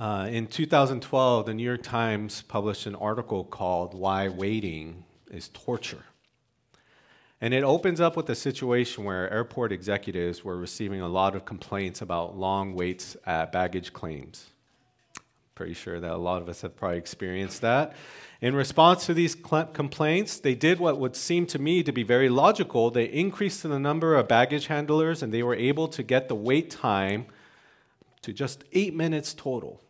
Uh, in 2012, the New York Times published an article called Why Waiting is Torture. And it opens up with a situation where airport executives were receiving a lot of complaints about long waits at baggage claims. Pretty sure that a lot of us have probably experienced that. In response to these complaints, they did what would seem to me to be very logical. They increased the number of baggage handlers and they were able to get the wait time to just eight minutes total.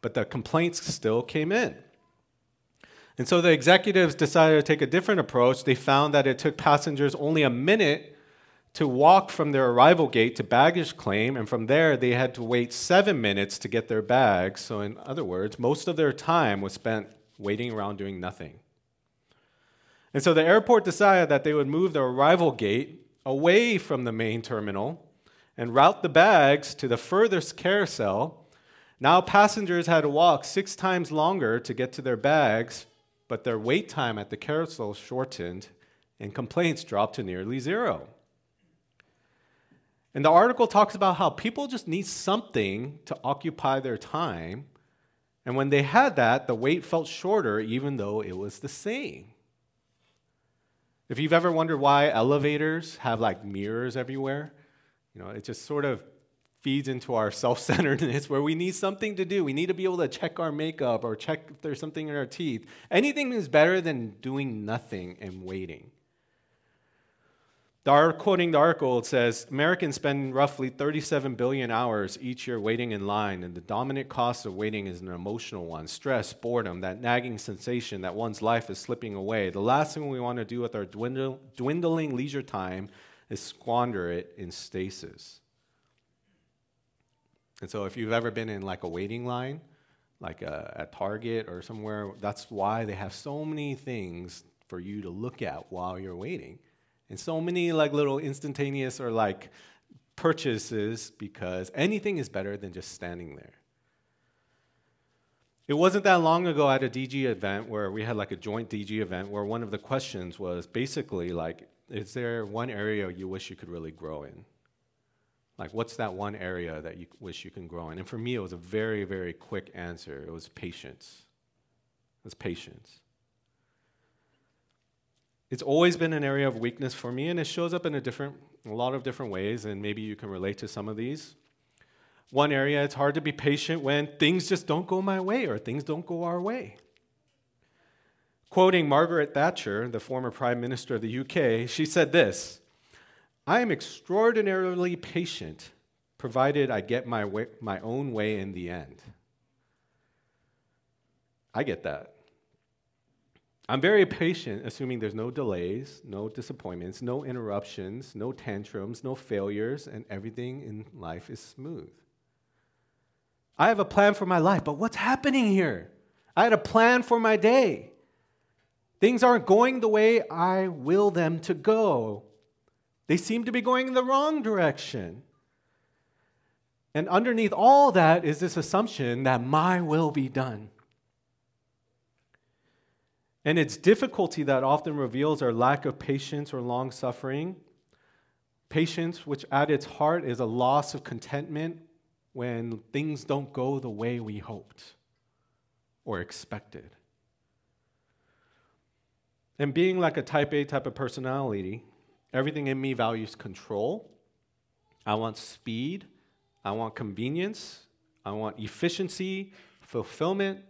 But the complaints still came in. And so the executives decided to take a different approach. They found that it took passengers only a minute to walk from their arrival gate to baggage claim, and from there they had to wait seven minutes to get their bags. So, in other words, most of their time was spent waiting around doing nothing. And so the airport decided that they would move the arrival gate away from the main terminal and route the bags to the furthest carousel. Now passengers had to walk six times longer to get to their bags but their wait time at the carousel shortened and complaints dropped to nearly zero. And the article talks about how people just need something to occupy their time. And when they had that, the wait felt shorter, even though it was the same. If you've ever wondered why elevators have like mirrors everywhere, you know, it just sort of feeds into our self centeredness where we need something to do. We need to be able to check our makeup or check if there's something in our teeth. Anything is better than doing nothing and waiting. The, quoting the article, it says Americans spend roughly 37 billion hours each year waiting in line, and the dominant cost of waiting is an emotional one stress, boredom, that nagging sensation that one's life is slipping away. The last thing we want to do with our dwindling leisure time is squander it in stasis. And so if you've ever been in like a waiting line, like a, uh, at Target or somewhere, that's why they have so many things for you to look at while you're waiting. And so many like little instantaneous or like purchases because anything is better than just standing there. It wasn't that long ago at a DG event where we had like a joint DG event where one of the questions was basically like, is there one area you wish you could really grow in? Like, what's that one area that you wish you can grow in? And for me, it was a very, very quick answer. It was patience. It was patience. It's always been an area of weakness for me, and it shows up in a different, a lot of different ways, and maybe you can relate to some of these. One area, it's hard to be patient when things just don't go my way or things don't go our way. Quoting Margaret Thatcher, the former Prime Minister of the UK, she said this I am extraordinarily patient, provided I get my, way, my own way in the end. I get that. I'm very patient, assuming there's no delays, no disappointments, no interruptions, no tantrums, no failures, and everything in life is smooth. I have a plan for my life, but what's happening here? I had a plan for my day. Things aren't going the way I will them to go. They seem to be going in the wrong direction. And underneath all that is this assumption that my will be done. And it's difficulty that often reveals our lack of patience or long suffering. Patience, which at its heart is a loss of contentment when things don't go the way we hoped or expected. And being like a type A type of personality, Everything in me values control. I want speed. I want convenience. I want efficiency, fulfillment,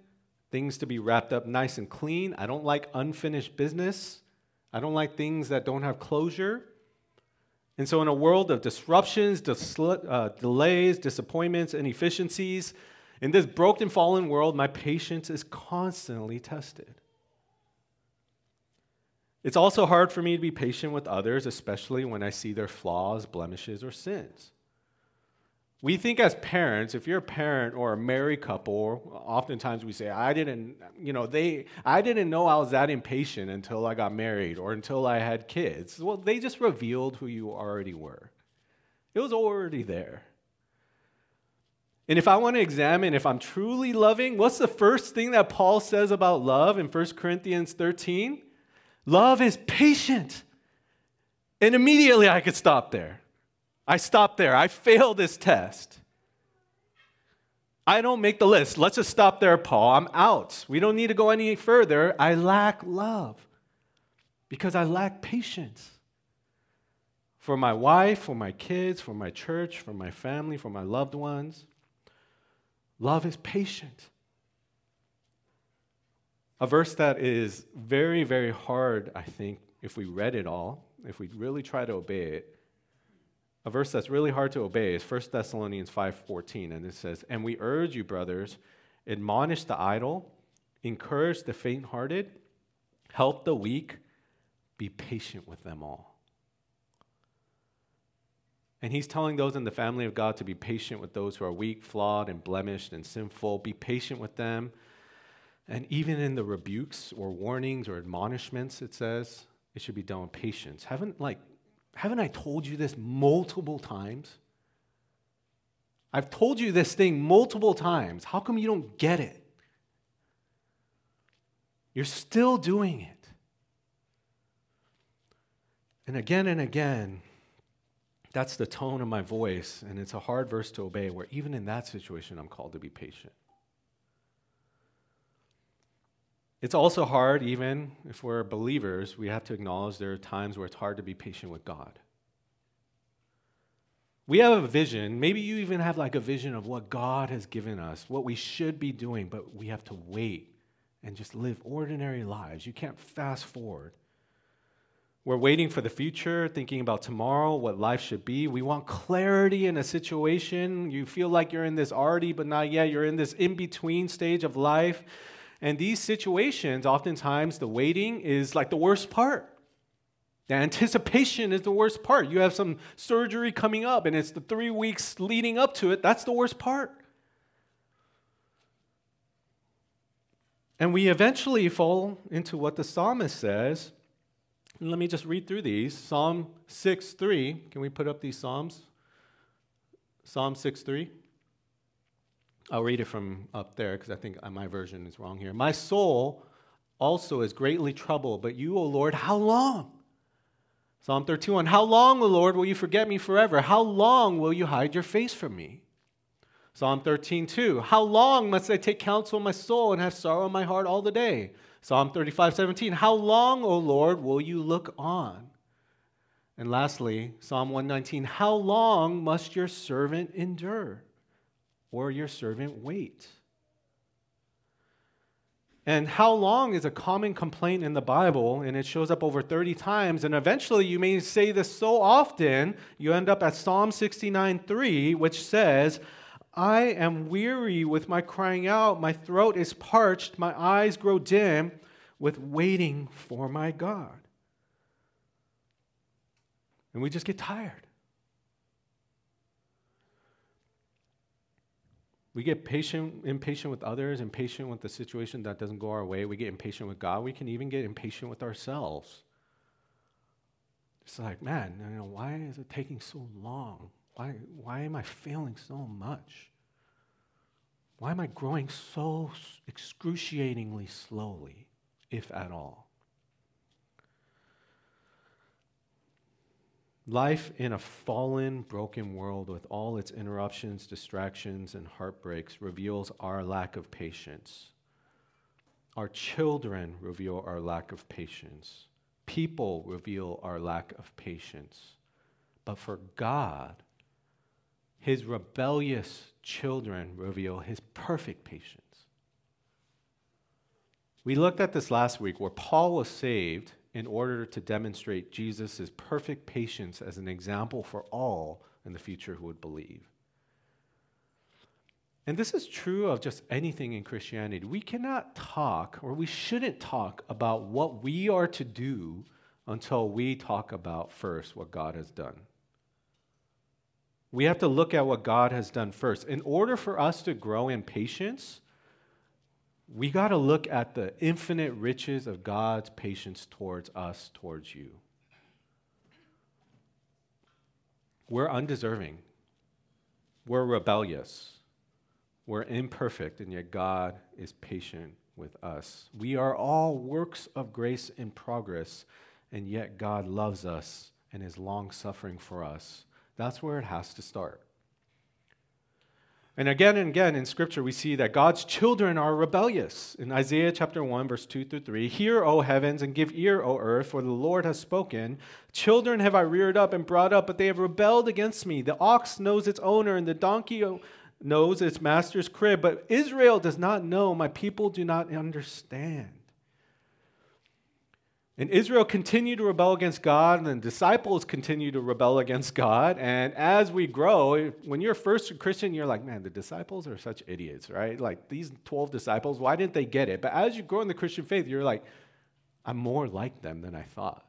things to be wrapped up nice and clean. I don't like unfinished business. I don't like things that don't have closure. And so, in a world of disruptions, dis- uh, delays, disappointments, inefficiencies, in this broken, fallen world, my patience is constantly tested. It's also hard for me to be patient with others, especially when I see their flaws, blemishes, or sins. We think as parents, if you're a parent or a married couple, oftentimes we say, I didn't, you know, they, I didn't know I was that impatient until I got married or until I had kids. Well, they just revealed who you already were. It was already there. And if I want to examine if I'm truly loving, what's the first thing that Paul says about love in 1 Corinthians 13? Love is patient. And immediately I could stop there. I stopped there. I failed this test. I don't make the list. Let's just stop there, Paul. I'm out. We don't need to go any further. I lack love because I lack patience for my wife, for my kids, for my church, for my family, for my loved ones. Love is patient. A verse that is very, very hard, I think, if we read it all, if we really try to obey it. A verse that's really hard to obey is 1 Thessalonians 5:14 and it says, "And we urge you brothers, admonish the idle, encourage the faint-hearted, help the weak, be patient with them all." And he's telling those in the family of God to be patient with those who are weak, flawed, and blemished and sinful. Be patient with them. And even in the rebukes or warnings or admonishments, it says it should be done with patience. Haven't like haven't I told you this multiple times? I've told you this thing multiple times. How come you don't get it? You're still doing it. And again and again, that's the tone of my voice, and it's a hard verse to obey, where even in that situation, I'm called to be patient. It's also hard, even if we're believers, we have to acknowledge there are times where it's hard to be patient with God. We have a vision. Maybe you even have like a vision of what God has given us, what we should be doing, but we have to wait and just live ordinary lives. You can't fast forward. We're waiting for the future, thinking about tomorrow, what life should be. We want clarity in a situation. You feel like you're in this already, but not yet. You're in this in between stage of life. And these situations, oftentimes, the waiting is like the worst part. The anticipation is the worst part. You have some surgery coming up, and it's the three weeks leading up to it. That's the worst part. And we eventually fall into what the psalmist says and let me just read through these. Psalm 6 3. Can we put up these Psalms? Psalm 6 3. I'll read it from up there because I think uh, my version is wrong here. My soul also is greatly troubled, but you, O Lord, how long? Psalm 31. How long, O Lord, will you forget me forever? How long will you hide your face from me? Psalm 13, 2. How long must I take counsel in my soul and have sorrow in my heart all the day? Psalm 35, 17. How long, O Lord, will you look on? And lastly, Psalm 119. How long must your servant endure or your servant wait? And how long is a common complaint in the Bible, and it shows up over 30 times. And eventually, you may say this so often, you end up at Psalm 69 3, which says, I am weary with my crying out. My throat is parched. My eyes grow dim with waiting for my God. And we just get tired. We get patient, impatient with others, impatient with the situation that doesn't go our way. We get impatient with God. We can even get impatient with ourselves. It's like, man, you know, why is it taking so long? Why, why am I failing so much? Why am I growing so excruciatingly slowly, if at all? Life in a fallen, broken world with all its interruptions, distractions, and heartbreaks reveals our lack of patience. Our children reveal our lack of patience. People reveal our lack of patience. But for God, his rebellious children reveal his perfect patience. We looked at this last week where Paul was saved in order to demonstrate Jesus' perfect patience as an example for all in the future who would believe. And this is true of just anything in Christianity. We cannot talk, or we shouldn't talk, about what we are to do until we talk about first what God has done. We have to look at what God has done first. In order for us to grow in patience, we got to look at the infinite riches of God's patience towards us, towards you. We're undeserving. We're rebellious. We're imperfect, and yet God is patient with us. We are all works of grace in progress, and yet God loves us and is long suffering for us that's where it has to start. And again and again in Scripture, we see that God's children are rebellious. In Isaiah chapter 1, verse 2 through 3 Hear, O heavens, and give ear, O earth, for the Lord has spoken. Children have I reared up and brought up, but they have rebelled against me. The ox knows its owner, and the donkey knows its master's crib, but Israel does not know. My people do not understand. And Israel continued to rebel against God, and the disciples continue to rebel against God. And as we grow, when you're first a Christian, you're like, man, the disciples are such idiots, right? Like these 12 disciples, why didn't they get it? But as you grow in the Christian faith, you're like, I'm more like them than I thought.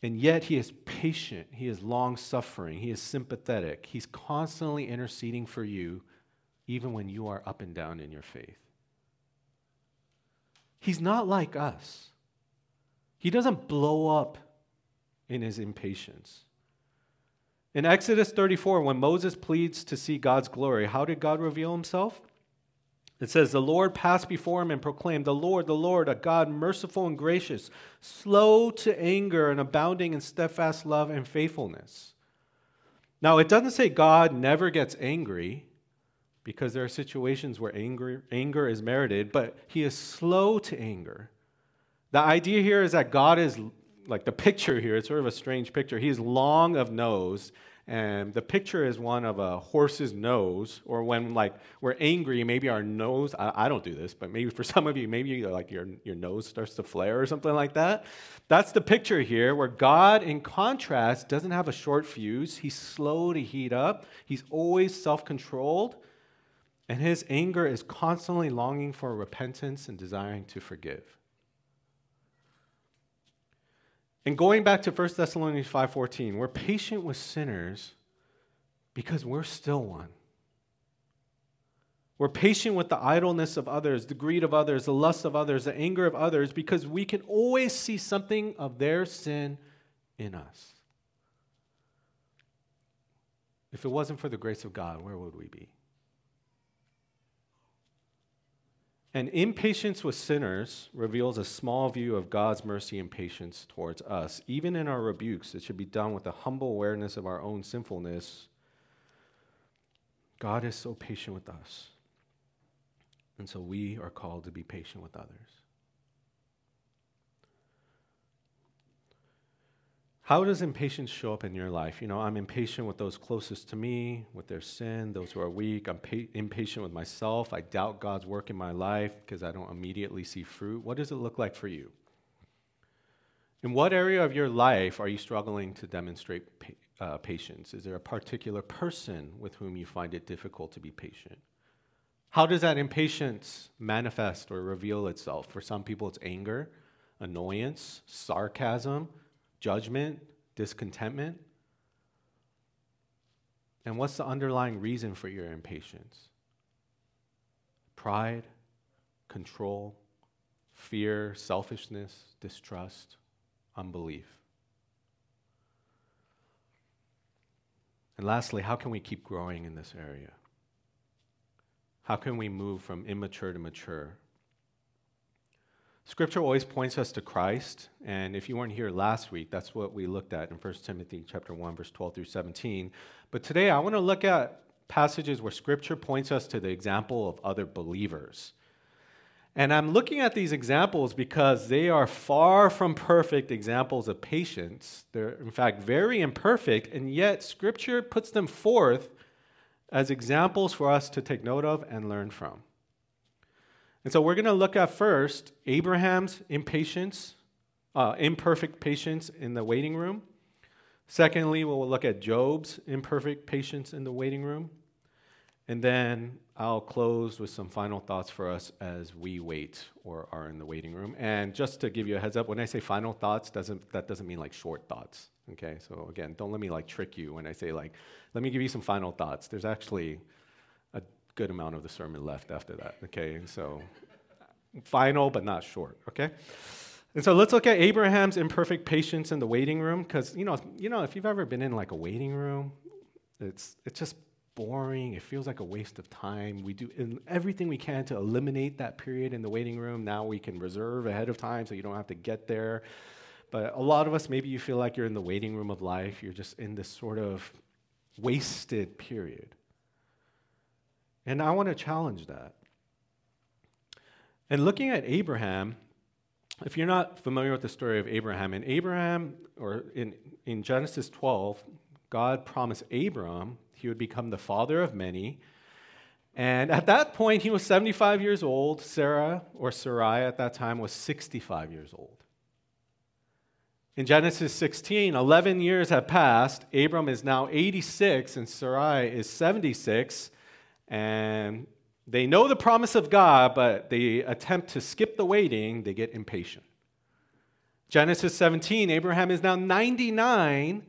And yet he is patient, he is long suffering, he is sympathetic, he's constantly interceding for you, even when you are up and down in your faith. He's not like us. He doesn't blow up in his impatience. In Exodus 34, when Moses pleads to see God's glory, how did God reveal himself? It says, The Lord passed before him and proclaimed, The Lord, the Lord, a God merciful and gracious, slow to anger and abounding in steadfast love and faithfulness. Now, it doesn't say God never gets angry because there are situations where anger, anger is merited, but he is slow to anger. The idea here is that God is like the picture here, it's sort of a strange picture. He is long of nose, and the picture is one of a horse's nose, or when like we're angry, maybe our nose, I, I don't do this, but maybe for some of you, maybe like your, your nose starts to flare or something like that. That's the picture here, where God, in contrast, doesn't have a short fuse. He's slow to heat up, he's always self controlled. And his anger is constantly longing for repentance and desiring to forgive. And going back to 1 Thessalonians 5:14, we're patient with sinners because we're still one. We're patient with the idleness of others, the greed of others, the lust of others, the anger of others because we can always see something of their sin in us. If it wasn't for the grace of God, where would we be? And impatience with sinners reveals a small view of God's mercy and patience towards us. Even in our rebukes, it should be done with a humble awareness of our own sinfulness. God is so patient with us. And so we are called to be patient with others. How does impatience show up in your life? You know, I'm impatient with those closest to me, with their sin, those who are weak. I'm pa- impatient with myself. I doubt God's work in my life because I don't immediately see fruit. What does it look like for you? In what area of your life are you struggling to demonstrate pa- uh, patience? Is there a particular person with whom you find it difficult to be patient? How does that impatience manifest or reveal itself? For some people, it's anger, annoyance, sarcasm judgment, discontentment? And what's the underlying reason for your impatience? Pride, control, fear, selfishness, distrust, unbelief. And lastly, how can we keep growing in this area? How can we move from immature to mature? Scripture always points us to Christ, and if you weren't here last week, that's what we looked at in 1 Timothy chapter 1 verse 12 through 17. But today I want to look at passages where scripture points us to the example of other believers. And I'm looking at these examples because they are far from perfect examples of patience. They're in fact very imperfect, and yet scripture puts them forth as examples for us to take note of and learn from. And so we're going to look at first Abraham's impatience, uh, imperfect patience in the waiting room. Secondly, we'll look at Job's imperfect patience in the waiting room. And then I'll close with some final thoughts for us as we wait or are in the waiting room. And just to give you a heads up, when I say final thoughts, doesn't that doesn't mean like short thoughts. Okay, so again, don't let me like trick you when I say like, let me give you some final thoughts. There's actually good amount of the sermon left after that. Okay, so final but not short. Okay. And so let's look at Abraham's imperfect patience in the waiting room, because you know, you know, if you've ever been in like a waiting room, it's it's just boring. It feels like a waste of time. We do everything we can to eliminate that period in the waiting room. Now we can reserve ahead of time so you don't have to get there. But a lot of us, maybe you feel like you're in the waiting room of life. You're just in this sort of wasted period. And I want to challenge that. And looking at Abraham, if you're not familiar with the story of Abraham, in Abraham, or in, in Genesis 12, God promised Abram he would become the father of many. And at that point, he was 75 years old. Sarah, or Sarai at that time, was 65 years old. In Genesis 16, 11 years have passed. Abram is now 86, and Sarai is 76. And they know the promise of God, but they attempt to skip the waiting. They get impatient. Genesis 17, Abraham is now 99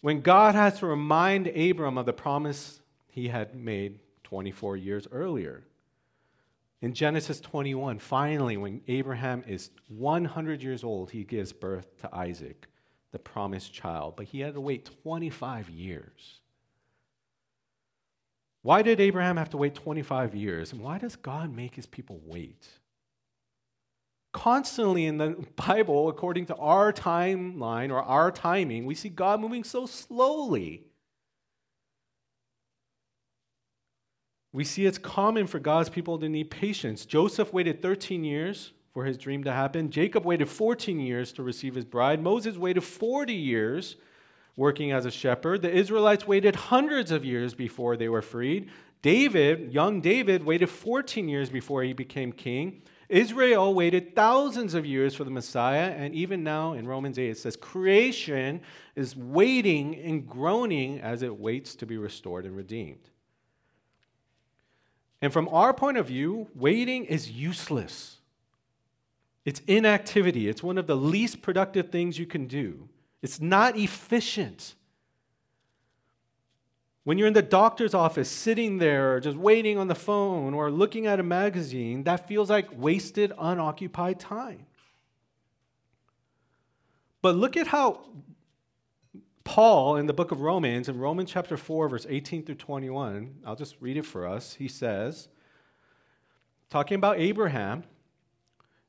when God has to remind Abram of the promise he had made 24 years earlier. In Genesis 21, finally, when Abraham is 100 years old, he gives birth to Isaac, the promised child, but he had to wait 25 years. Why did Abraham have to wait 25 years? And why does God make his people wait? Constantly in the Bible, according to our timeline or our timing, we see God moving so slowly. We see it's common for God's people to need patience. Joseph waited 13 years for his dream to happen. Jacob waited 14 years to receive his bride. Moses waited 40 years working as a shepherd. The Israelites waited hundreds of years before they were freed. David, young David, waited 14 years before he became king. Israel waited thousands of years for the Messiah, and even now in Romans 8 it says creation is waiting and groaning as it waits to be restored and redeemed. And from our point of view, waiting is useless. It's inactivity. It's one of the least productive things you can do. It's not efficient. When you're in the doctor's office, sitting there, just waiting on the phone or looking at a magazine, that feels like wasted, unoccupied time. But look at how Paul, in the book of Romans, in Romans chapter 4, verse 18 through 21, I'll just read it for us. He says, talking about Abraham,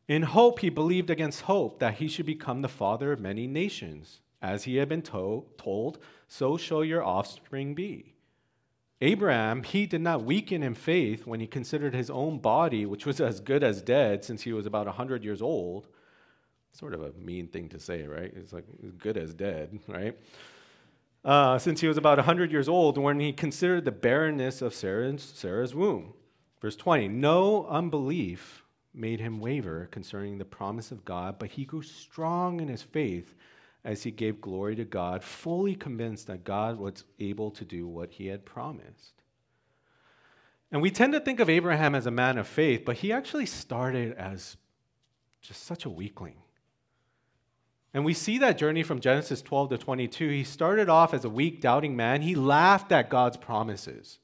in hope he believed against hope that he should become the father of many nations. As he had been to- told, so shall your offspring be. Abraham, he did not weaken in faith when he considered his own body, which was as good as dead since he was about 100 years old Sort of a mean thing to say, right? It's like good as dead, right? Uh, since he was about 100 years old when he considered the barrenness of Sarah's, Sarah's womb. Verse 20 No unbelief made him waver concerning the promise of God, but he grew strong in his faith as he gave glory to God, fully convinced that God was able to do what he had promised. And we tend to think of Abraham as a man of faith, but he actually started as just such a weakling. And we see that journey from Genesis 12 to 22. He started off as a weak, doubting man. He laughed at God's promises.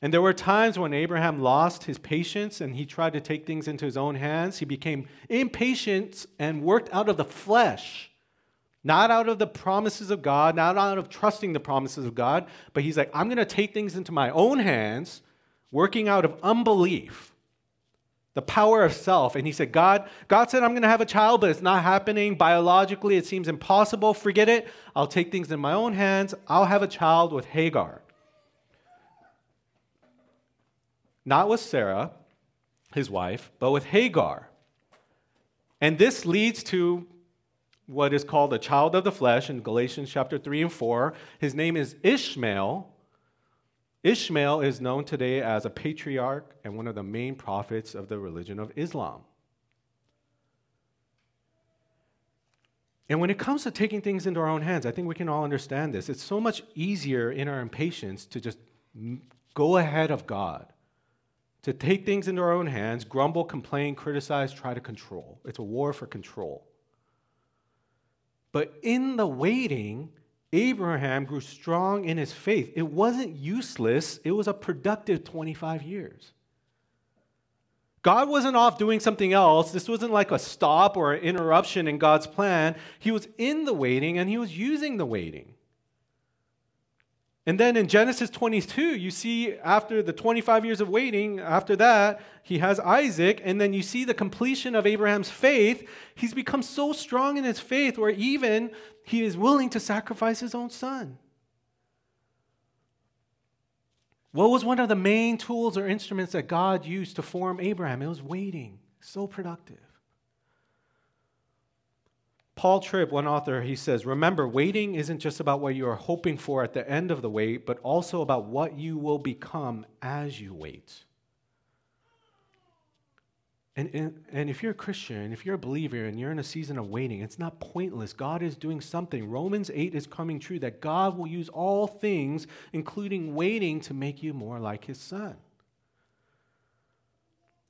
And there were times when Abraham lost his patience and he tried to take things into his own hands. He became impatient and worked out of the flesh, not out of the promises of God, not out of trusting the promises of God, but he's like, I'm going to take things into my own hands, working out of unbelief the power of self. And he said, God, God said, I'm going to have a child, but it's not happening. Biologically, it seems impossible. Forget it. I'll take things in my own hands. I'll have a child with Hagar. Not with Sarah, his wife, but with Hagar. And this leads to what is called a child of the flesh in Galatians chapter 3 and 4. His name is Ishmael, Ishmael is known today as a patriarch and one of the main prophets of the religion of Islam. And when it comes to taking things into our own hands, I think we can all understand this. It's so much easier in our impatience to just go ahead of God, to take things into our own hands, grumble, complain, criticize, try to control. It's a war for control. But in the waiting, Abraham grew strong in his faith. It wasn't useless, it was a productive 25 years. God wasn't off doing something else. This wasn't like a stop or an interruption in God's plan. He was in the waiting and he was using the waiting. And then in Genesis 22, you see after the 25 years of waiting, after that, he has Isaac, and then you see the completion of Abraham's faith. He's become so strong in his faith where even he is willing to sacrifice his own son. What was one of the main tools or instruments that God used to form Abraham? It was waiting. So productive. Paul Tripp, one author, he says, Remember, waiting isn't just about what you are hoping for at the end of the wait, but also about what you will become as you wait. And, and, and, if you're a Christian, if you're a believer and you're in a season of waiting, it's not pointless. God is doing something. Romans 8 is coming true that God will use all things, including waiting, to make you more like his son.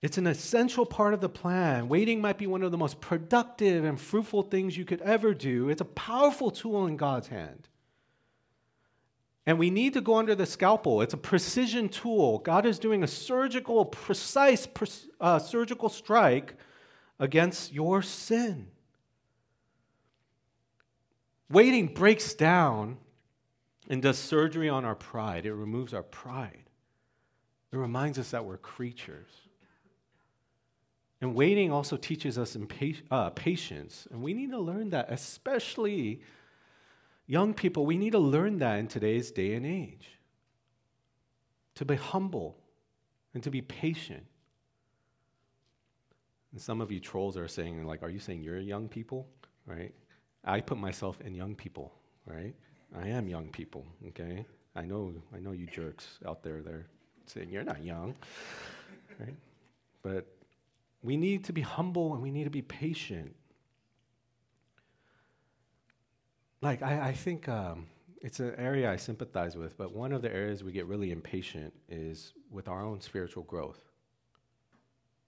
It's an essential part of the plan. Waiting might be one of the most productive and fruitful things you could ever do. It's a powerful tool in God's hand. And we need to go under the scalpel. It's a precision tool. God is doing a surgical, precise uh, surgical strike against your sin. Waiting breaks down and does surgery on our pride. It removes our pride. It reminds us that we're creatures. And waiting also teaches us uh, patience. And we need to learn that, especially Young people, we need to learn that in today's day and age. To be humble and to be patient. And some of you trolls are saying, like, are you saying you're young people? Right? I put myself in young people, right? I am young people, okay? I know, I know you jerks out there, they're saying you're not young, right? But we need to be humble and we need to be patient. like I, I think um, it's an area I sympathize with, but one of the areas we get really impatient is with our own spiritual growth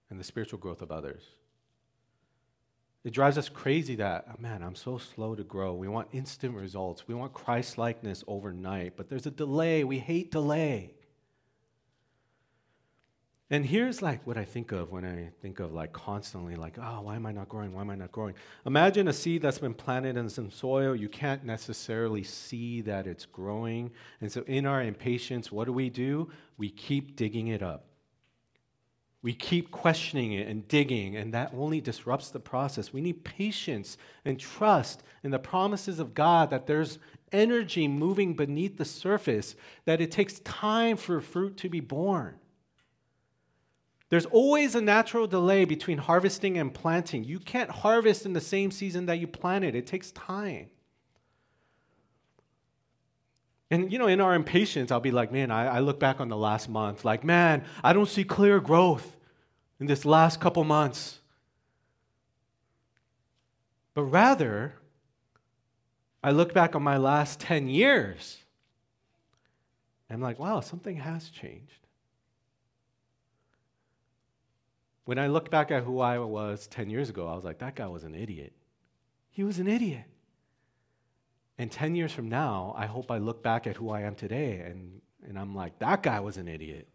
and the spiritual growth of others. It drives us crazy that, oh man, I'm so slow to grow. We want instant results. We want Christ likeness overnight, but there's a delay. We hate delay. And here's like what I think of when I think of like constantly like, oh, why am I not growing? Why am I not growing? Imagine a seed that's been planted in some soil. You can't necessarily see that it's growing. And so in our impatience, what do we do? We keep digging it up. We keep questioning it and digging, and that only disrupts the process. We need patience and trust in the promises of God that there's energy moving beneath the surface, that it takes time for fruit to be born. There's always a natural delay between harvesting and planting. You can't harvest in the same season that you planted, it takes time. And, you know, in our impatience, I'll be like, man, I, I, look back on the last month, like, man, I don't see clear growth in this last couple months. But rather, I look back on my last 10 years. And I'm like, wow, something has changed. When I look back at who I was 10 years ago, I was like, that guy was an idiot. He was an idiot. And 10 years from now, I hope I look back at who I am today and, and I'm like, that guy was an idiot.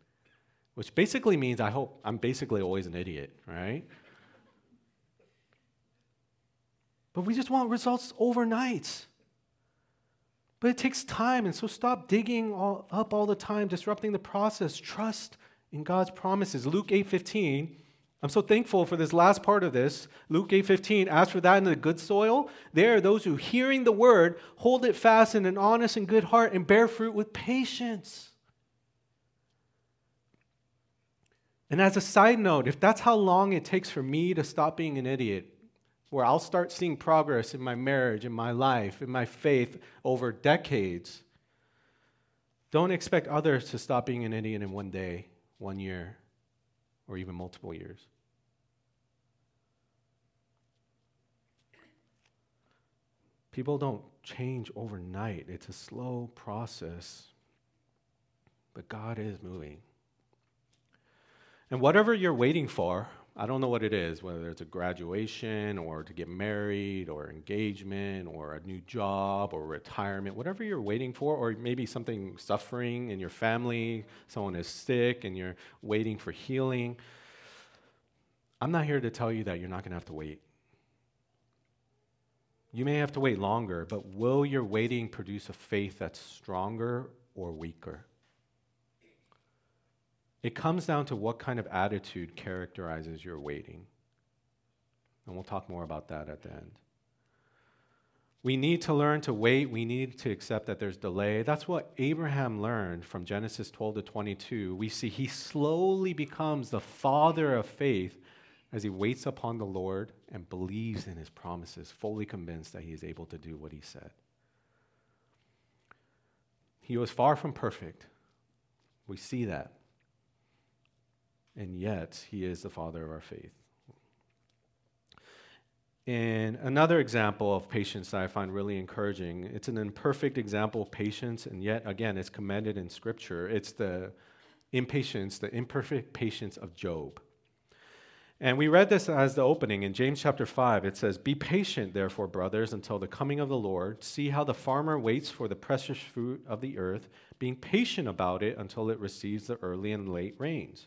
Which basically means I hope I'm basically always an idiot, right? But we just want results overnight. But it takes time, and so stop digging all, up all the time, disrupting the process. Trust in God's promises. Luke 8 15 I'm so thankful for this last part of this. Luke 8:15, as for that in the good soil, there are those who hearing the word hold it fast in an honest and good heart and bear fruit with patience. And as a side note, if that's how long it takes for me to stop being an idiot, where I'll start seeing progress in my marriage, in my life, in my faith over decades, don't expect others to stop being an idiot in one day, one year, or even multiple years. People don't change overnight, it's a slow process. But God is moving. And whatever you're waiting for, I don't know what it is, whether it's a graduation or to get married or engagement or a new job or retirement, whatever you're waiting for, or maybe something suffering in your family, someone is sick and you're waiting for healing. I'm not here to tell you that you're not going to have to wait. You may have to wait longer, but will your waiting produce a faith that's stronger or weaker? It comes down to what kind of attitude characterizes your waiting. And we'll talk more about that at the end. We need to learn to wait. We need to accept that there's delay. That's what Abraham learned from Genesis 12 to 22. We see he slowly becomes the father of faith as he waits upon the Lord and believes in his promises, fully convinced that he is able to do what he said. He was far from perfect. We see that. And yet, he is the father of our faith. And another example of patience that I find really encouraging, it's an imperfect example of patience, and yet again, it's commended in Scripture. It's the impatience, the imperfect patience of Job. And we read this as the opening in James chapter 5. It says, Be patient, therefore, brothers, until the coming of the Lord. See how the farmer waits for the precious fruit of the earth, being patient about it until it receives the early and late rains.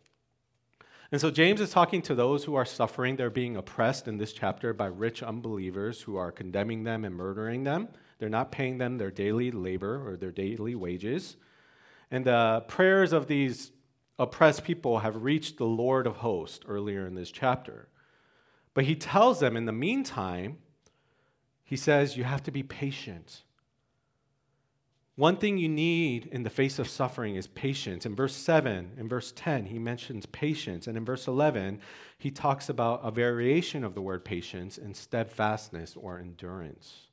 And so James is talking to those who are suffering. They're being oppressed in this chapter by rich unbelievers who are condemning them and murdering them. They're not paying them their daily labor or their daily wages. And the prayers of these oppressed people have reached the Lord of hosts earlier in this chapter. But he tells them in the meantime, he says, you have to be patient. One thing you need in the face of suffering is patience. In verse 7, in verse 10, he mentions patience. And in verse 11, he talks about a variation of the word patience in steadfastness or endurance.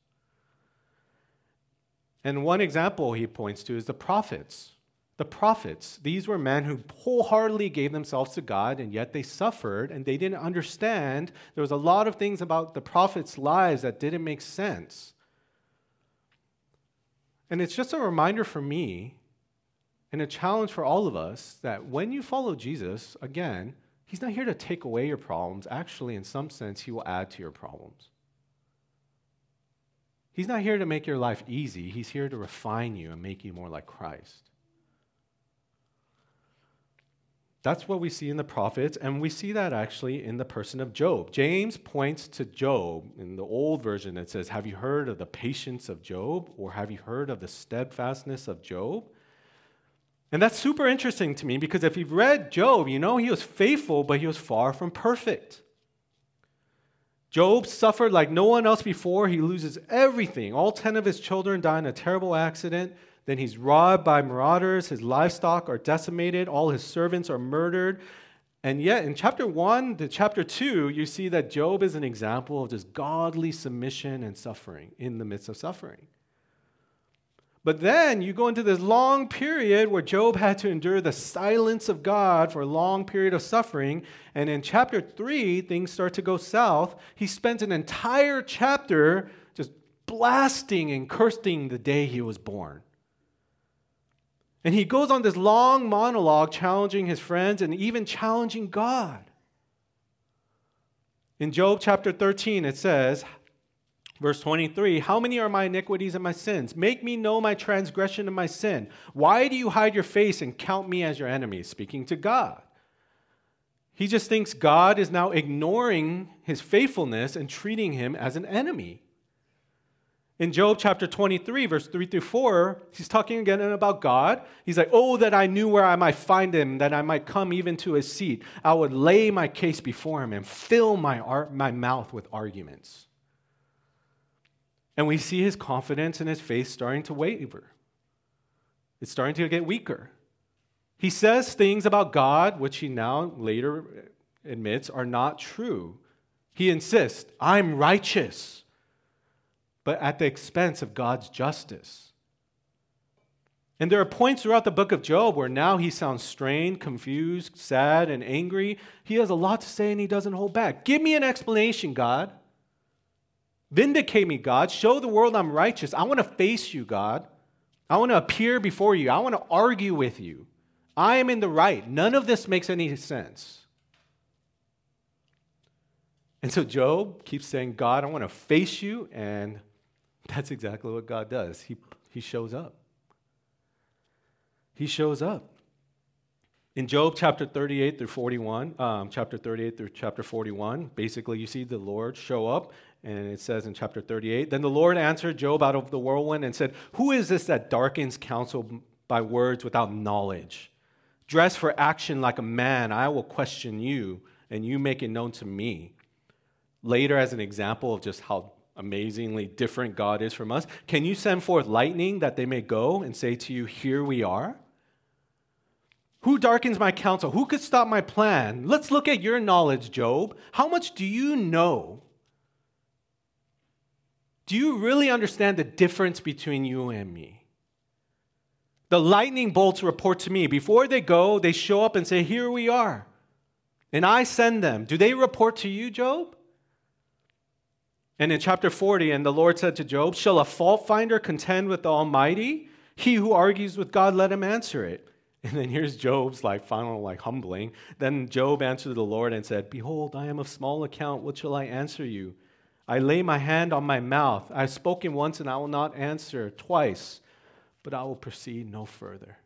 And one example he points to is the prophets. The prophets, these were men who wholeheartedly gave themselves to God, and yet they suffered and they didn't understand. There was a lot of things about the prophets' lives that didn't make sense. And it's just a reminder for me and a challenge for all of us that when you follow Jesus, again, He's not here to take away your problems. Actually, in some sense, He will add to your problems. He's not here to make your life easy, He's here to refine you and make you more like Christ. That's what we see in the prophets, and we see that actually in the person of Job. James points to Job. In the old version, it says, Have you heard of the patience of Job? Or have you heard of the steadfastness of Job? And that's super interesting to me because if you've read Job, you know he was faithful, but he was far from perfect. Job suffered like no one else before. He loses everything. All 10 of his children die in a terrible accident. Then he's robbed by marauders, his livestock are decimated, all his servants are murdered. And yet, in chapter 1 to chapter 2, you see that Job is an example of just godly submission and suffering in the midst of suffering. But then you go into this long period where Job had to endure the silence of God for a long period of suffering. And in chapter 3, things start to go south. He spends an entire chapter just blasting and cursing the day he was born. And he goes on this long monologue challenging his friends and even challenging God. In Job chapter 13, it says, verse 23 How many are my iniquities and my sins? Make me know my transgression and my sin. Why do you hide your face and count me as your enemy? Speaking to God. He just thinks God is now ignoring his faithfulness and treating him as an enemy. In Job chapter 23, verse 3 through 4, he's talking again about God. He's like, Oh, that I knew where I might find him, that I might come even to his seat. I would lay my case before him and fill my, ar- my mouth with arguments. And we see his confidence in his faith starting to waver. It's starting to get weaker. He says things about God, which he now later admits are not true. He insists, I'm righteous but at the expense of God's justice. And there are points throughout the book of Job where now he sounds strained, confused, sad, and angry. He has a lot to say and he doesn't hold back. Give me an explanation, God. Vindicate me, God. Show the world I'm righteous. I want to face you, God. I want to appear before you. I want to argue with you. I am in the right. None of this makes any sense. And so Job keeps saying, God, I want to face you and That's exactly what God does. He, he shows up. He shows up. In Job chapter 38 through 41, um, chapter 38 through chapter 41, basically you see the Lord show up, and it says in chapter 38 Then the Lord answered Job out of the whirlwind and said, Who is this that darkens counsel by words without knowledge? Dress for action like a man, I will question you, and you make it known to me. Later, as an example of just how amazingly different God is from us, can you send forth lightning that they may go and say to you, Here we are? Who darkens my counsel? Who could stop my plan? Let's look at your knowledge, Job. How much do you know? Do you really understand the difference between you and me? The lightning bolts report to me. Before they go, they show up and say, Here we are. And I send them. Do they report to you, Job? And in chapter 40, and the Lord said to Job, Shall a fault finder contend with the Almighty? He who argues with God, let him answer it. And then here's Job's like final like humbling. Then Job answered the Lord and said, Behold, I am of small account. What shall I answer you? I lay my hand on my mouth. I have spoken once and I will not answer twice, but I will proceed no further.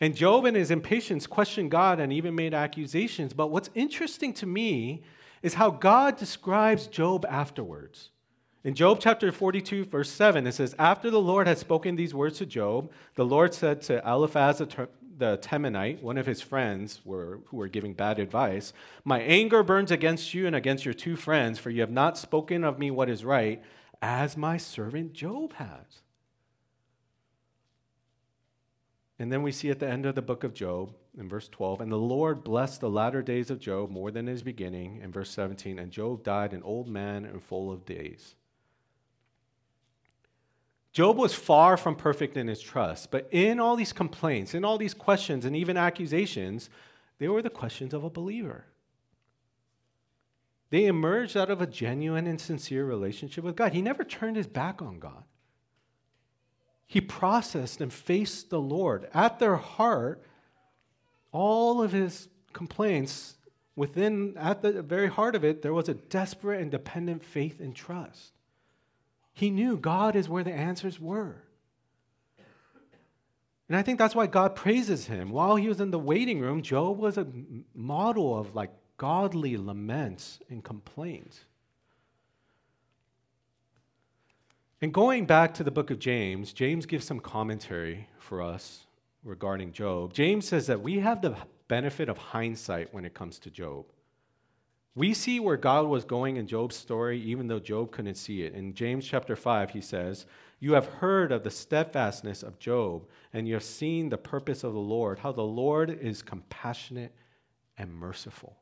And Job, in his impatience, questioned God and even made accusations. But what's interesting to me is how God describes Job afterwards. In Job chapter 42, verse 7, it says, After the Lord had spoken these words to Job, the Lord said to Eliphaz the Temanite, one of his friends were, who were giving bad advice, My anger burns against you and against your two friends, for you have not spoken of me what is right, as my servant Job has. And then we see at the end of the book of Job, in verse 12, and the Lord blessed the latter days of Job more than his beginning. In verse 17, and Job died an old man and full of days. Job was far from perfect in his trust, but in all these complaints, in all these questions, and even accusations, they were the questions of a believer. They emerged out of a genuine and sincere relationship with God. He never turned his back on God. He processed and faced the Lord. At their heart, all of his complaints, within, at the very heart of it, there was a desperate and dependent faith and trust. He knew God is where the answers were. And I think that's why God praises him. While he was in the waiting room, Job was a model of like godly laments and complaints. And going back to the book of James, James gives some commentary for us regarding Job. James says that we have the benefit of hindsight when it comes to Job. We see where God was going in Job's story, even though Job couldn't see it. In James chapter 5, he says, You have heard of the steadfastness of Job, and you have seen the purpose of the Lord, how the Lord is compassionate and merciful.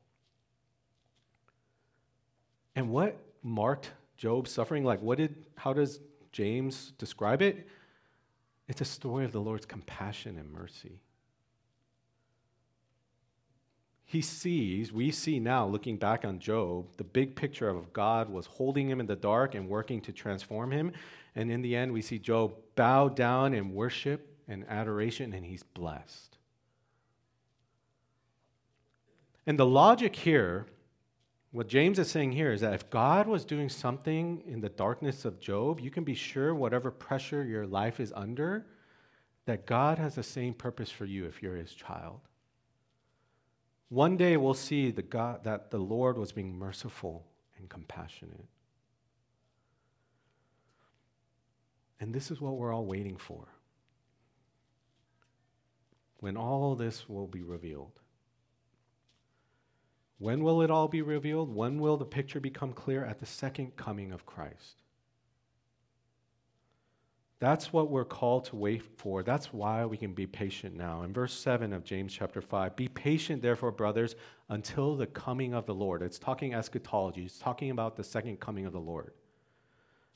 And what marked Job's suffering? Like, what did, how does James describe it? It's a story of the Lord's compassion and mercy he sees, we see now, looking back on Job, the big picture of God was holding him in the dark and working to transform him. And in the end, we see Job bow down in worship and adoration, and he's blessed. And the logic here, what James is saying here is that if God was doing something in the darkness of Job, you can be sure whatever pressure your life is under, that God has the same purpose for you if you're his child. One day we'll see the God, that the Lord was being merciful and compassionate. And this is what we're all waiting for. When all this will be revealed. When will it all be revealed? When will the picture become clear? At the second coming of Christ. That's what we're called to wait for. That's why we can be patient now. In verse 7 of James chapter 5, be patient, therefore, brothers, until the coming of the Lord. It's talking eschatology, it's talking about the second coming of the Lord.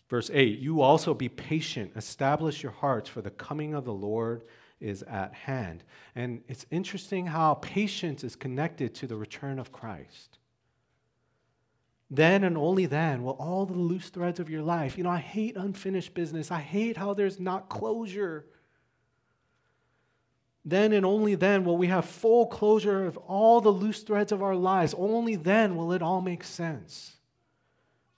Verse 8, you also be patient, establish your hearts, for the coming of the Lord is at hand. And it's interesting how patience is connected to the return of Christ. Then and only then will all the loose threads of your life, you know, I hate unfinished business. I hate how there's not closure. Then and only then will we have full closure of all the loose threads of our lives. Only then will it all make sense.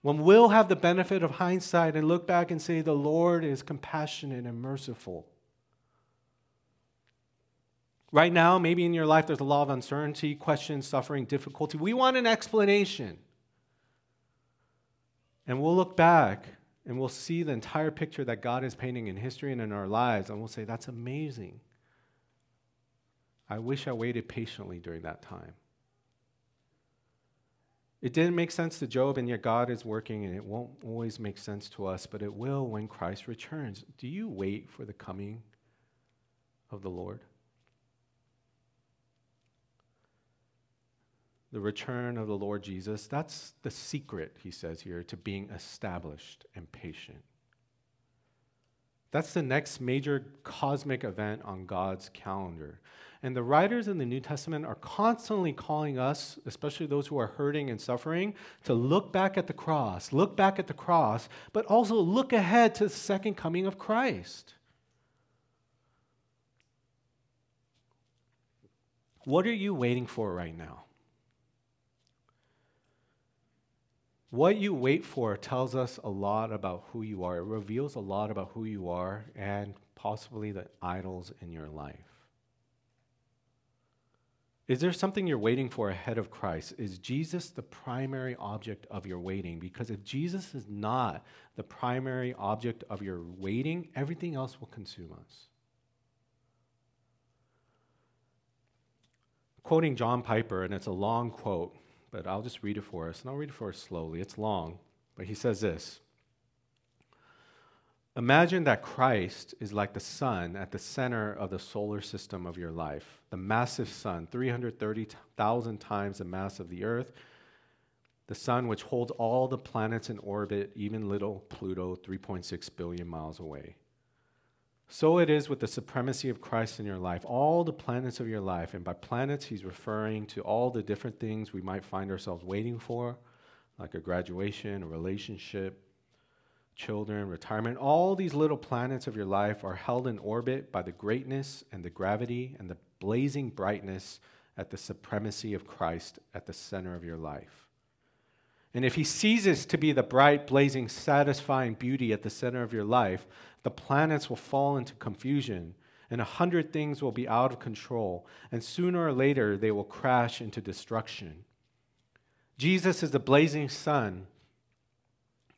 When we'll have the benefit of hindsight and look back and say, The Lord is compassionate and merciful. Right now, maybe in your life, there's a lot of uncertainty, questions, suffering, difficulty. We want an explanation. And we'll look back and we'll see the entire picture that God is painting in history and in our lives, and we'll say, That's amazing. I wish I waited patiently during that time. It didn't make sense to Job, and yet God is working, and it won't always make sense to us, but it will when Christ returns. Do you wait for the coming of the Lord? The return of the Lord Jesus, that's the secret, he says here, to being established and patient. That's the next major cosmic event on God's calendar. And the writers in the New Testament are constantly calling us, especially those who are hurting and suffering, to look back at the cross, look back at the cross, but also look ahead to the second coming of Christ. What are you waiting for right now? What you wait for tells us a lot about who you are. It reveals a lot about who you are and possibly the idols in your life. Is there something you're waiting for ahead of Christ? Is Jesus the primary object of your waiting? Because if Jesus is not the primary object of your waiting, everything else will consume us. Quoting John Piper, and it's a long quote, but I'll just read it for us, and I'll read it for us slowly. It's long, but he says this Imagine that Christ is like the sun at the center of the solar system of your life, the massive sun, 330,000 times the mass of the earth, the sun which holds all the planets in orbit, even little Pluto, 3.6 billion miles away. So it is with the supremacy of Christ in your life, all the planets of your life. And by planets, he's referring to all the different things we might find ourselves waiting for, like a graduation, a relationship, children, retirement. All these little planets of your life are held in orbit by the greatness and the gravity and the blazing brightness at the supremacy of Christ at the center of your life. And if he ceases to be the bright, blazing, satisfying beauty at the center of your life, the planets will fall into confusion, and a hundred things will be out of control, and sooner or later they will crash into destruction. Jesus is the blazing sun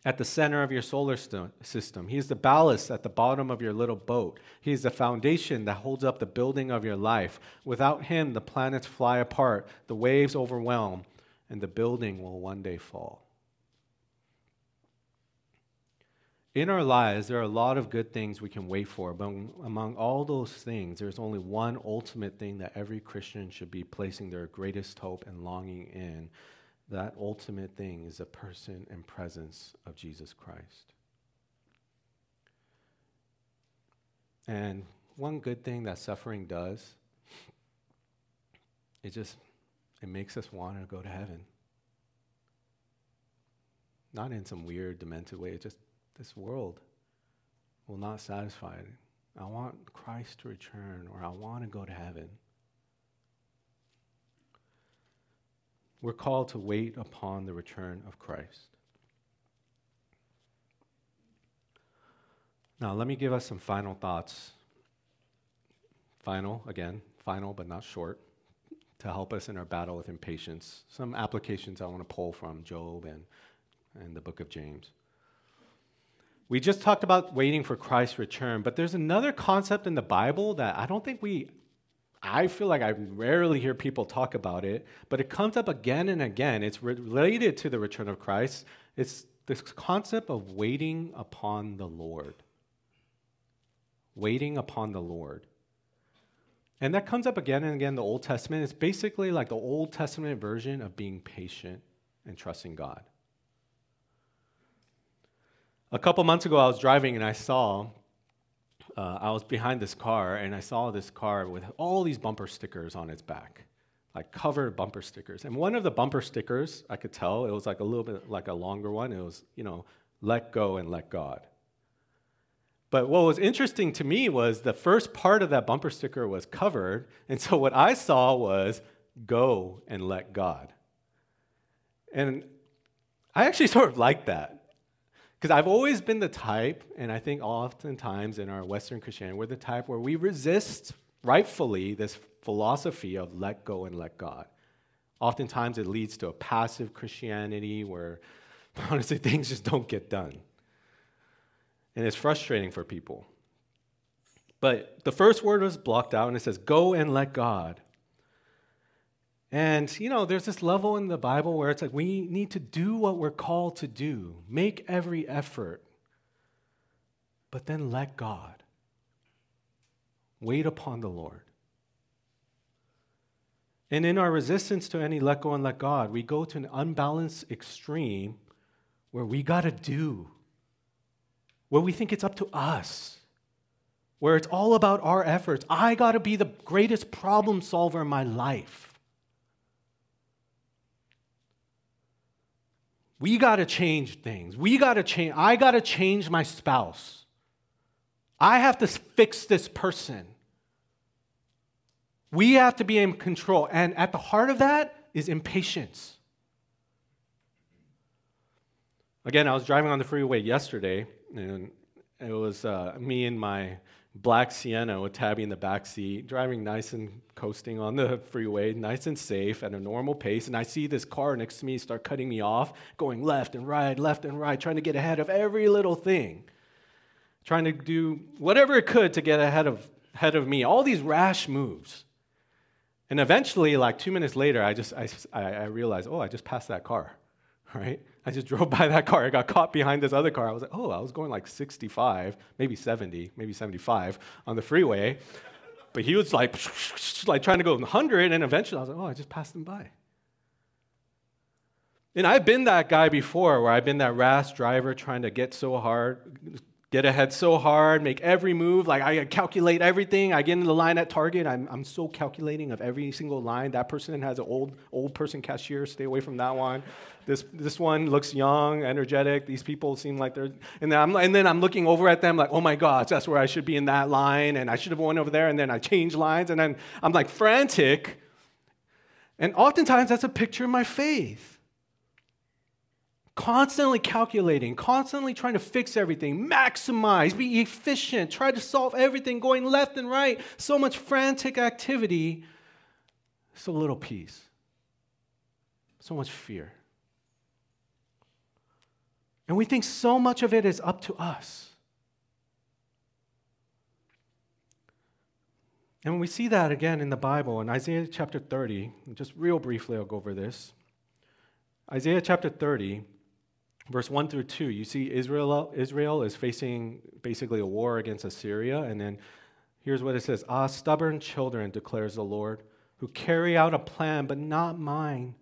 at the center of your solar system. He is the ballast at the bottom of your little boat. He is the foundation that holds up the building of your life. Without him, the planets fly apart, the waves overwhelm, and the building will one day fall. In our lives, there are a lot of good things we can wait for, but among all those things, there's only one ultimate thing that every Christian should be placing their greatest hope and longing in. That ultimate thing is the person and presence of Jesus Christ. And one good thing that suffering does, it just it makes us want to go to heaven. Not in some weird, demented way. Just this world will not satisfy it. I want Christ to return, or I want to go to heaven. We're called to wait upon the return of Christ. Now, let me give us some final thoughts. Final, again, final but not short, to help us in our battle with impatience. Some applications I want to pull from Job and, and the book of James. We just talked about waiting for Christ's return, but there's another concept in the Bible that I don't think we, I feel like I rarely hear people talk about it, but it comes up again and again. It's related to the return of Christ. It's this concept of waiting upon the Lord. Waiting upon the Lord. And that comes up again and again in the Old Testament. It's basically like the Old Testament version of being patient and trusting God. A couple months ago, I was driving and I saw, uh, I was behind this car and I saw this car with all these bumper stickers on its back, like covered bumper stickers. And one of the bumper stickers, I could tell, it was like a little bit like a longer one. It was, you know, let go and let God. But what was interesting to me was the first part of that bumper sticker was covered. And so what I saw was go and let God. And I actually sort of like that. Because I've always been the type, and I think oftentimes in our Western Christianity, we're the type where we resist, rightfully, this philosophy of let go and let God. Oftentimes it leads to a passive Christianity where, honestly, things just don't get done. And it's frustrating for people. But the first word was blocked out, and it says, Go and let God. And, you know, there's this level in the Bible where it's like we need to do what we're called to do, make every effort, but then let God. Wait upon the Lord. And in our resistance to any let go and let God, we go to an unbalanced extreme where we got to do, where we think it's up to us, where it's all about our efforts. I got to be the greatest problem solver in my life. We got to change things. We got to change. I got to change my spouse. I have to fix this person. We have to be in control. And at the heart of that is impatience. Again, I was driving on the freeway yesterday, and it was uh, me and my black Sienna with Tabby in the back seat, driving nice and coasting on the freeway, nice and safe at a normal pace. And I see this car next to me start cutting me off, going left and right, left and right, trying to get ahead of every little thing, trying to do whatever it could to get ahead of, ahead of me. All these rash moves. And eventually, like two minutes later, I just I, I realized, oh, I just passed that car, right? I just drove by that car. I got caught behind this other car. I was like, oh, I was going like 65, maybe 70, maybe 75 on the freeway. But he was like, like trying to go 100, and eventually I was like, oh, I just passed him by. And I've been that guy before where I've been that rash driver trying to get so hard, get ahead so hard, make every move. Like I calculate everything. I get in the line at Target. I'm, I'm so calculating of every single line. That person has an old old person cashier. Stay away from that one. This this one looks young, energetic. These people seem like they're. And then I'm and then I'm looking over at them like, oh my gosh, that's where I should be in that line, and I should have went over there. And then I change lines, and then I'm like frantic. And oftentimes that's a picture of my faith constantly calculating, constantly trying to fix everything, maximize, be efficient, try to solve everything, going left and right. So much frantic activity, so little peace, so much fear. And we think so much of it is up to us. And we see that again in the Bible, in Isaiah chapter 30, just real briefly, I'll go over this. Isaiah chapter 30, verse 1 through 2, you see Israel, Israel is facing basically a war against Assyria. And then here's what it says Ah, stubborn children, declares the Lord, who carry out a plan, but not mine,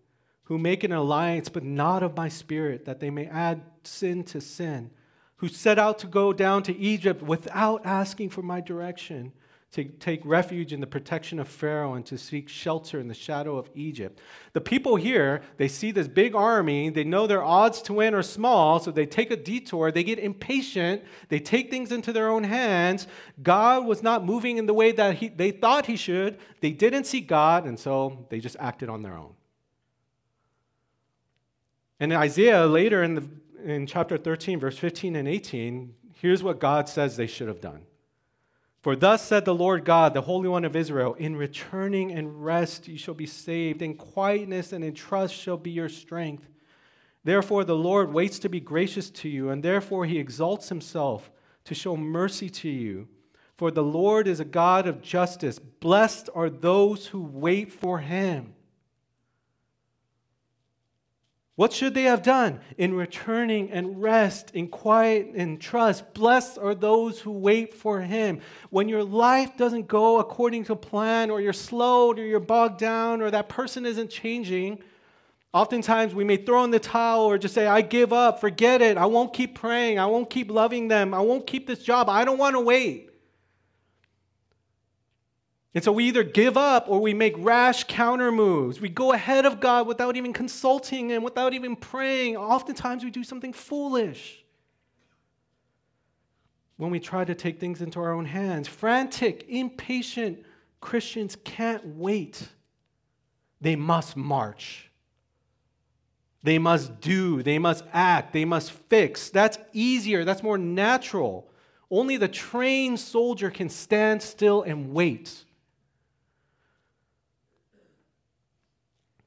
who make an alliance, but not of my spirit, that they may add sin to sin, who set out to go down to Egypt without asking for my direction to take refuge in the protection of Pharaoh and to seek shelter in the shadow of Egypt. The people here, they see this big army, they know their odds to win are small, so they take a detour, they get impatient, they take things into their own hands. God was not moving in the way that he, they thought he should. They didn't see God, and so they just acted on their own. And Isaiah, later in, the, in chapter 13, verse 15 and 18, here's what God says they should have done. For thus said the Lord God, the Holy One of Israel In returning and rest you shall be saved, in quietness and in trust shall be your strength. Therefore, the Lord waits to be gracious to you, and therefore he exalts himself to show mercy to you. For the Lord is a God of justice. Blessed are those who wait for him. What should they have done? In returning and rest, in quiet and trust. Blessed are those who wait for him. When your life doesn't go according to plan, or you're slowed, or you're bogged down, or that person isn't changing, oftentimes we may throw in the towel or just say, I give up, forget it, I won't keep praying, I won't keep loving them, I won't keep this job, I don't want to wait. And so we either give up or we make rash counter moves. We go ahead of God without even consulting Him, without even praying. Oftentimes we do something foolish when we try to take things into our own hands. Frantic, impatient Christians can't wait, they must march. They must do, they must act, they must fix. That's easier, that's more natural. Only the trained soldier can stand still and wait.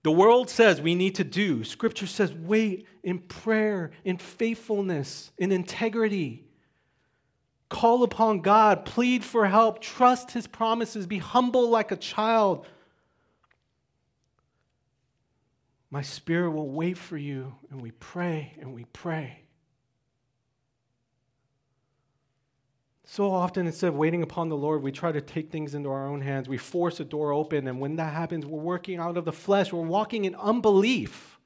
The world says we need to do. Scripture says wait in prayer, in faithfulness, in integrity. Call upon God, plead for help, trust his promises, be humble like a child. My spirit will wait for you, and we pray and we pray. So often, instead of waiting upon the Lord, we try to take things into our own hands. We force a door open, and when that happens, we're working out of the flesh. We're walking in unbelief.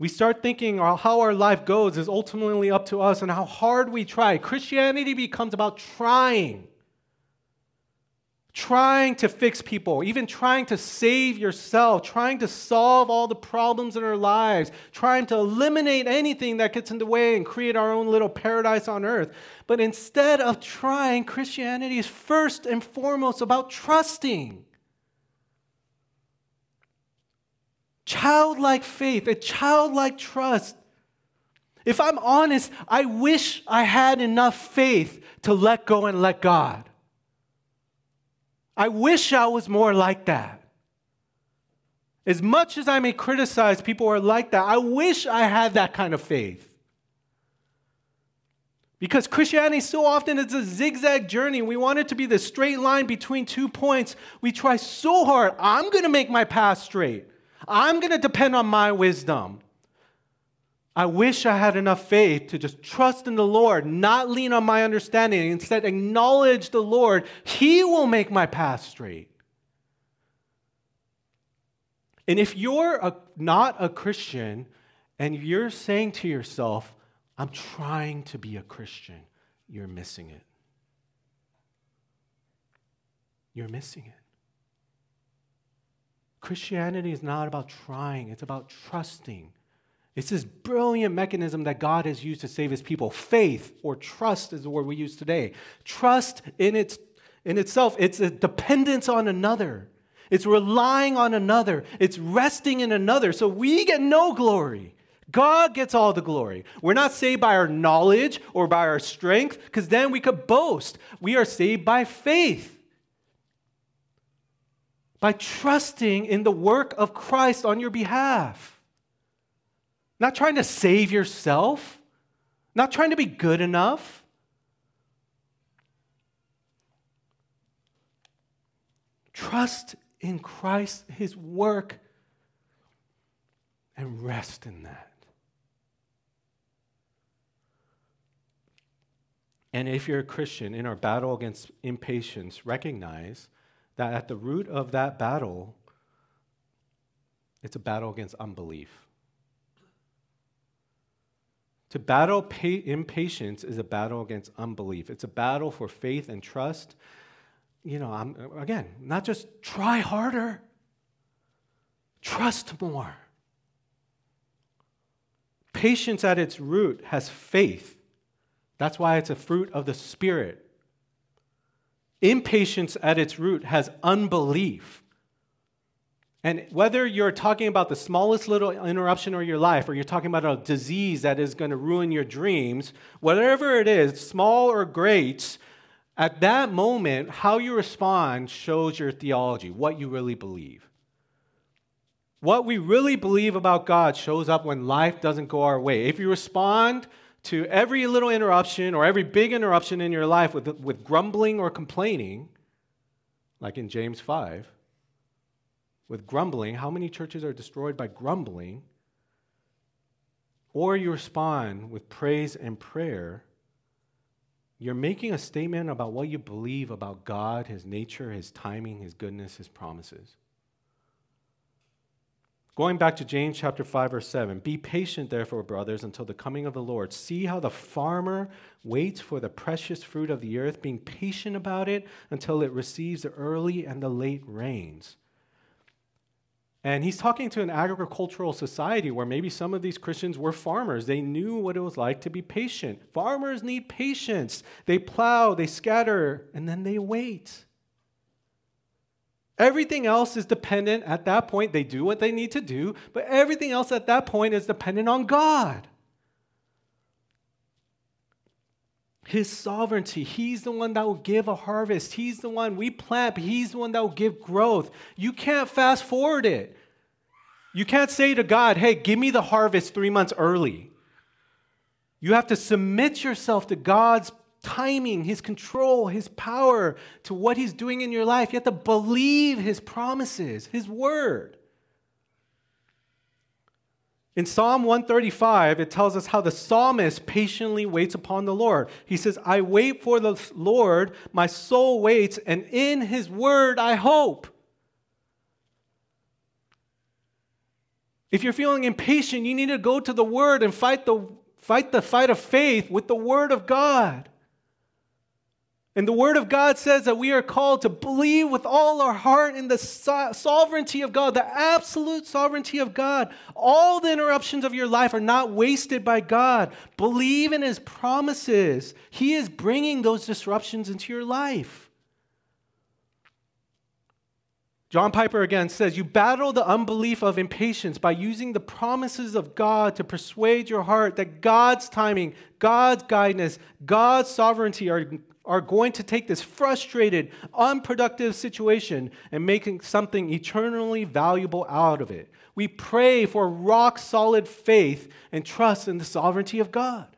We start thinking how our life goes is ultimately up to us and how hard we try. Christianity becomes about trying trying to fix people, even trying to save yourself, trying to solve all the problems in our lives, trying to eliminate anything that gets in the way and create our own little paradise on earth. But instead of trying, Christianity is first and foremost about trusting. Childlike faith, a childlike trust. If I'm honest, I wish I had enough faith to let go and let God. I wish I was more like that. As much as I may criticize people who are like that, I wish I had that kind of faith. Because Christianity so often is a zigzag journey. We want it to be the straight line between two points. We try so hard. I'm going to make my path straight. I'm going to depend on my wisdom. I wish I had enough faith to just trust in the Lord, not lean on my understanding, instead acknowledge the Lord. He will make my path straight. And if you're a, not a Christian and you're saying to yourself, I'm trying to be a Christian, you're missing it. You're missing it. Christianity is not about trying, it's about trusting it's this brilliant mechanism that God has used to save his people. Faith or trust is the word we use today. Trust in, its, in itself, it's a dependence on another. It's relying on another. It's resting in another. So we get no glory. God gets all the glory. We're not saved by our knowledge or by our strength, because then we could boast. We are saved by faith. By trusting in the work of Christ on your behalf. Not trying to save yourself, not trying to be good enough. Trust in Christ, His work, and rest in that. And if you're a Christian in our battle against impatience, recognize that at the root of that battle, it's a battle against unbelief. To battle pa- impatience is a battle against unbelief. It's a battle for faith and trust. You know, I'm, again, not just try harder, trust more. Patience at its root has faith. That's why it's a fruit of the Spirit. Impatience at its root has unbelief. And whether you're talking about the smallest little interruption of your life or you're talking about a disease that is going to ruin your dreams, whatever it is, small or great, at that moment, how you respond shows your theology, what you really believe. What we really believe about God shows up when life doesn't go our way. If you respond to every little interruption or every big interruption in your life with, with grumbling or complaining, like in James 5, with grumbling, how many churches are destroyed by grumbling? Or you respond with praise and prayer, you're making a statement about what you believe about God, His nature, His timing, His goodness, His promises. Going back to James chapter 5 verse 7, be patient therefore brothers until the coming of the Lord. See how the farmer waits for the precious fruit of the earth, being patient about it until it receives the early and the late rains. And he's talking to an agricultural society where maybe some of these Christians were farmers. They knew what it was like to be patient. Farmers need patience. They plow, they scatter, and then they wait. Everything else is dependent at that point. They do what they need to do, but everything else at that point is dependent on God. His sovereignty. He's the one that will give a harvest. He's the one we plant, He's the one that will give growth. You can't fast forward it. You can't say to God, hey, give me the harvest three months early. You have to submit yourself to God's timing, His control, His power to what He's doing in your life. You have to believe His promises, His word. In Psalm 135, it tells us how the psalmist patiently waits upon the Lord. He says, I wait for the Lord, my soul waits, and in his word I hope. If you're feeling impatient, you need to go to the word and fight the, fight the fight of faith with the word of God. And the Word of God says that we are called to believe with all our heart in the so- sovereignty of God, the absolute sovereignty of God. All the interruptions of your life are not wasted by God. Believe in His promises. He is bringing those disruptions into your life. John Piper again says, You battle the unbelief of impatience by using the promises of God to persuade your heart that God's timing, God's guidance, God's sovereignty are are going to take this frustrated, unproductive situation and making something eternally valuable out of it. We pray for rock solid faith and trust in the sovereignty of God.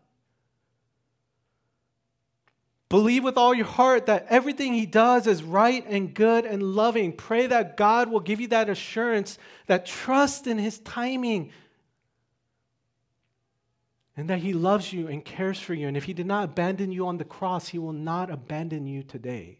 Believe with all your heart that everything He does is right and good and loving. Pray that God will give you that assurance, that trust in His timing, and that He loves you and cares for you. And if He did not abandon you on the cross, He will not abandon you today.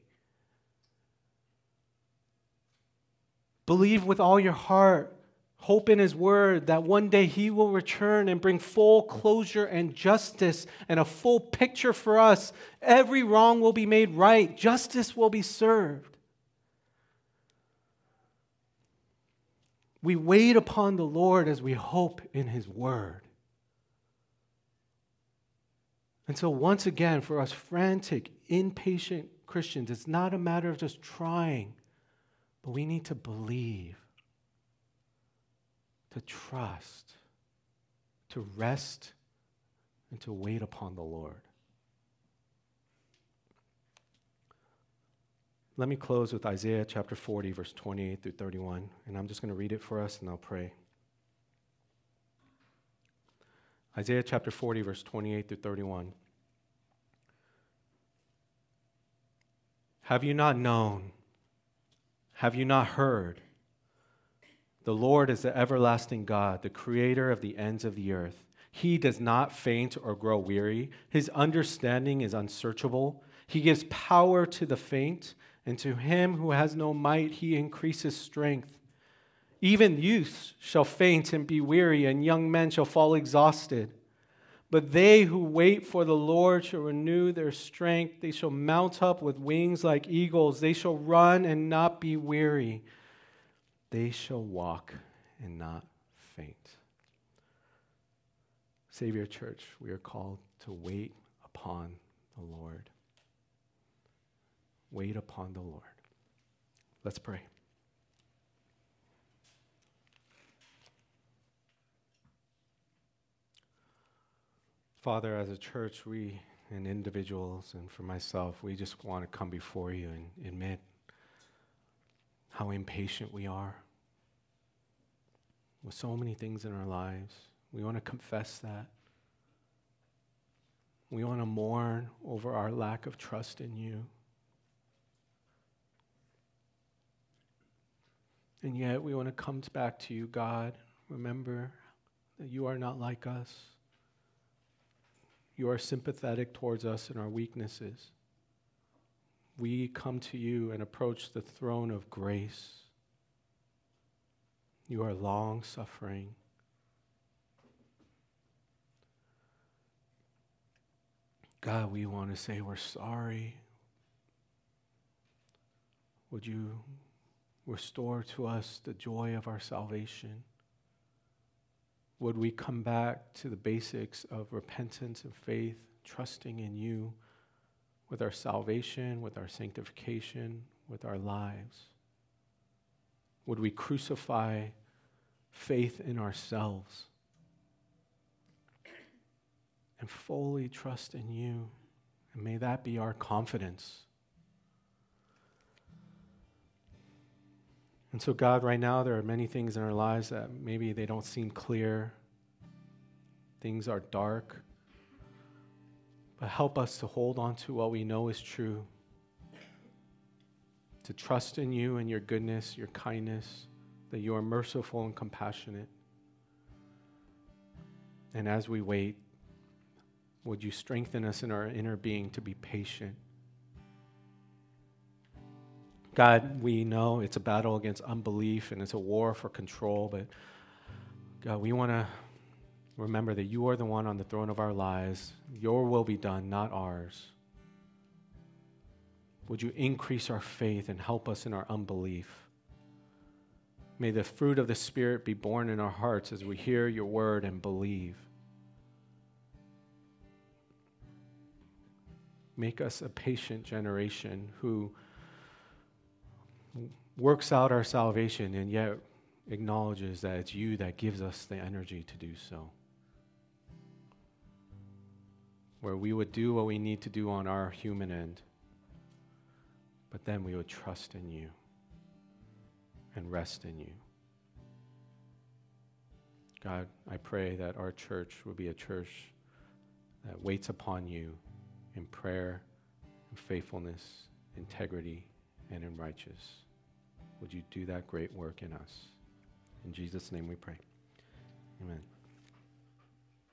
Believe with all your heart, hope in His word that one day He will return and bring full closure and justice and a full picture for us. Every wrong will be made right, justice will be served. We wait upon the Lord as we hope in His word. And so, once again, for us frantic, impatient Christians, it's not a matter of just trying, but we need to believe, to trust, to rest, and to wait upon the Lord. Let me close with Isaiah chapter 40, verse 28 through 31, and I'm just going to read it for us and I'll pray. Isaiah chapter 40, verse 28 through 31. Have you not known? Have you not heard? The Lord is the everlasting God, the creator of the ends of the earth. He does not faint or grow weary. His understanding is unsearchable. He gives power to the faint, and to him who has no might, he increases strength. Even youths shall faint and be weary, and young men shall fall exhausted. But they who wait for the Lord shall renew their strength. They shall mount up with wings like eagles. They shall run and not be weary. They shall walk and not faint. Savior Church, we are called to wait upon the Lord. Wait upon the Lord. Let's pray. Father, as a church, we and individuals, and for myself, we just want to come before you and admit how impatient we are with so many things in our lives. We want to confess that. We want to mourn over our lack of trust in you. And yet, we want to come back to you, God. Remember that you are not like us. You are sympathetic towards us and our weaknesses. We come to you and approach the throne of grace. You are long suffering. God, we want to say we're sorry. Would you restore to us the joy of our salvation? Would we come back to the basics of repentance and faith, trusting in you with our salvation, with our sanctification, with our lives? Would we crucify faith in ourselves and fully trust in you? And may that be our confidence. And so, God, right now, there are many things in our lives that maybe they don't seem clear. Things are dark. But help us to hold on to what we know is true, to trust in you and your goodness, your kindness, that you are merciful and compassionate. And as we wait, would you strengthen us in our inner being to be patient? God, we know it's a battle against unbelief and it's a war for control, but God, we want to remember that you are the one on the throne of our lives. Your will be done, not ours. Would you increase our faith and help us in our unbelief? May the fruit of the Spirit be borne in our hearts as we hear your word and believe. Make us a patient generation who works out our salvation and yet acknowledges that it's you that gives us the energy to do so. Where we would do what we need to do on our human end, but then we would trust in you and rest in you. God, I pray that our church will be a church that waits upon you in prayer, in faithfulness, integrity, and in righteousness. Would you do that great work in us? In Jesus' name we pray. Amen.